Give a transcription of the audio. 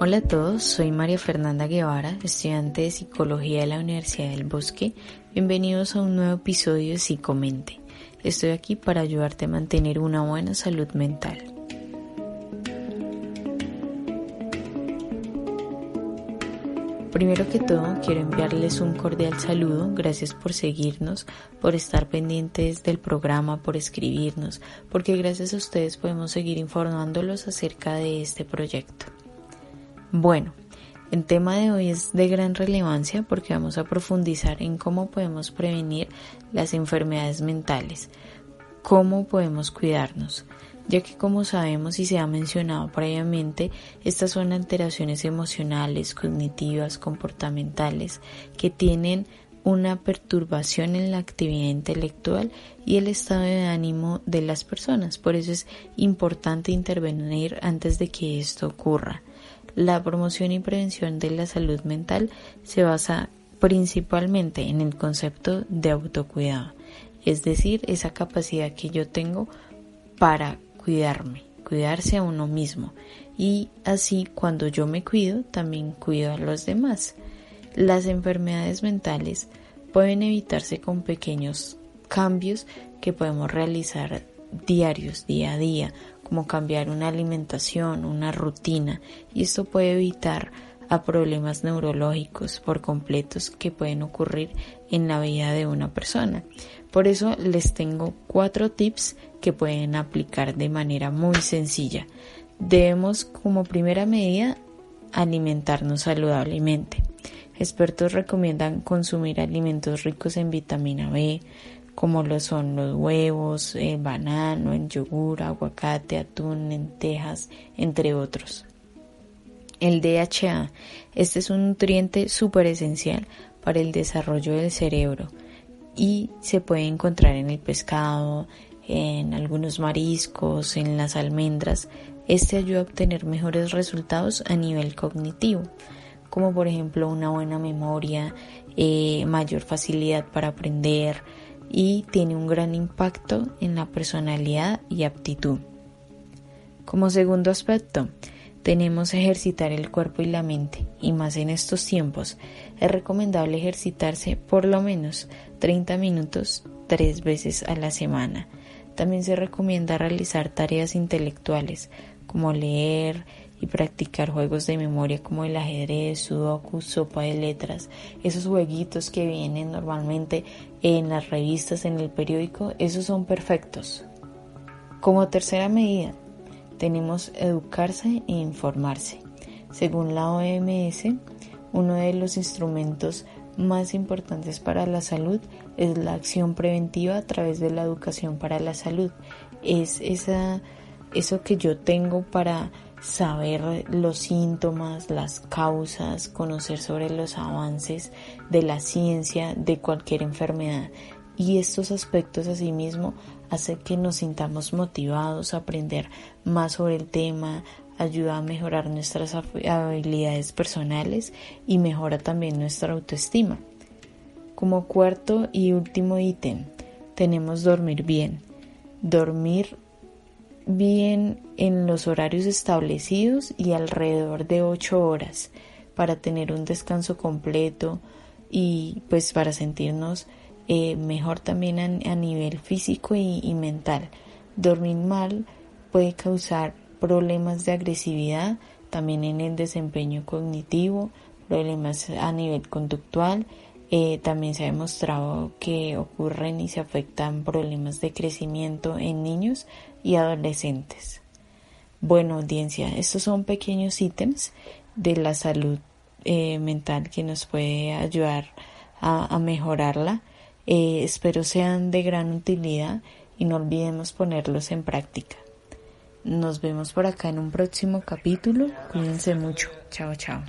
Hola a todos, soy María Fernanda Guevara, estudiante de Psicología de la Universidad del Bosque. Bienvenidos a un nuevo episodio de Psicomente. Estoy aquí para ayudarte a mantener una buena salud mental. Primero que todo, quiero enviarles un cordial saludo. Gracias por seguirnos, por estar pendientes del programa, por escribirnos, porque gracias a ustedes podemos seguir informándolos acerca de este proyecto. Bueno, el tema de hoy es de gran relevancia porque vamos a profundizar en cómo podemos prevenir las enfermedades mentales, cómo podemos cuidarnos, ya que como sabemos y se ha mencionado previamente, estas son alteraciones emocionales, cognitivas, comportamentales, que tienen una perturbación en la actividad intelectual y el estado de ánimo de las personas. Por eso es importante intervenir antes de que esto ocurra. La promoción y prevención de la salud mental se basa principalmente en el concepto de autocuidado, es decir, esa capacidad que yo tengo para cuidarme, cuidarse a uno mismo y así cuando yo me cuido también cuido a los demás. Las enfermedades mentales pueden evitarse con pequeños cambios que podemos realizar diarios, día a día, como cambiar una alimentación, una rutina, y esto puede evitar a problemas neurológicos por completos que pueden ocurrir en la vida de una persona. Por eso les tengo cuatro tips que pueden aplicar de manera muy sencilla. Debemos como primera medida alimentarnos saludablemente. Expertos recomiendan consumir alimentos ricos en vitamina B, como lo son los huevos, el banano, el yogur, aguacate, atún, lentejas, entre otros. El DHA, este es un nutriente súper esencial para el desarrollo del cerebro y se puede encontrar en el pescado, en algunos mariscos, en las almendras. Este ayuda a obtener mejores resultados a nivel cognitivo, como por ejemplo una buena memoria, eh, mayor facilidad para aprender, y tiene un gran impacto en la personalidad y aptitud. Como segundo aspecto, tenemos ejercitar el cuerpo y la mente, y más en estos tiempos, es recomendable ejercitarse por lo menos 30 minutos tres veces a la semana. También se recomienda realizar tareas intelectuales como leer, y practicar juegos de memoria como el ajedrez, sudoku, sopa de letras, esos jueguitos que vienen normalmente en las revistas, en el periódico, esos son perfectos. Como tercera medida, tenemos educarse e informarse. Según la OMS, uno de los instrumentos más importantes para la salud es la acción preventiva a través de la educación para la salud. Es esa, eso que yo tengo para saber los síntomas, las causas, conocer sobre los avances de la ciencia de cualquier enfermedad. Y estos aspectos asimismo hacen que nos sintamos motivados a aprender más sobre el tema, ayuda a mejorar nuestras habilidades personales y mejora también nuestra autoestima. Como cuarto y último ítem, tenemos dormir bien. Dormir bien en los horarios establecidos y alrededor de 8 horas para tener un descanso completo y pues para sentirnos eh, mejor también a, nivel físico y, y mental. Dormir mal puede causar problemas de agresividad, también en el desempeño cognitivo, problemas a nivel conductual. Eh, también se ha demostrado que ocurren y se afectan problemas de crecimiento en niños y adolescentes. Bueno, audiencia, estos son pequeños ítems de la salud eh, mental que nos puede ayudar a, mejorarla Eh, espero sean de gran utilidad y no olvidemos ponerlos en práctica. Nos vemos por acá en un próximo capítulo. Cuídense mucho. Chao, chao.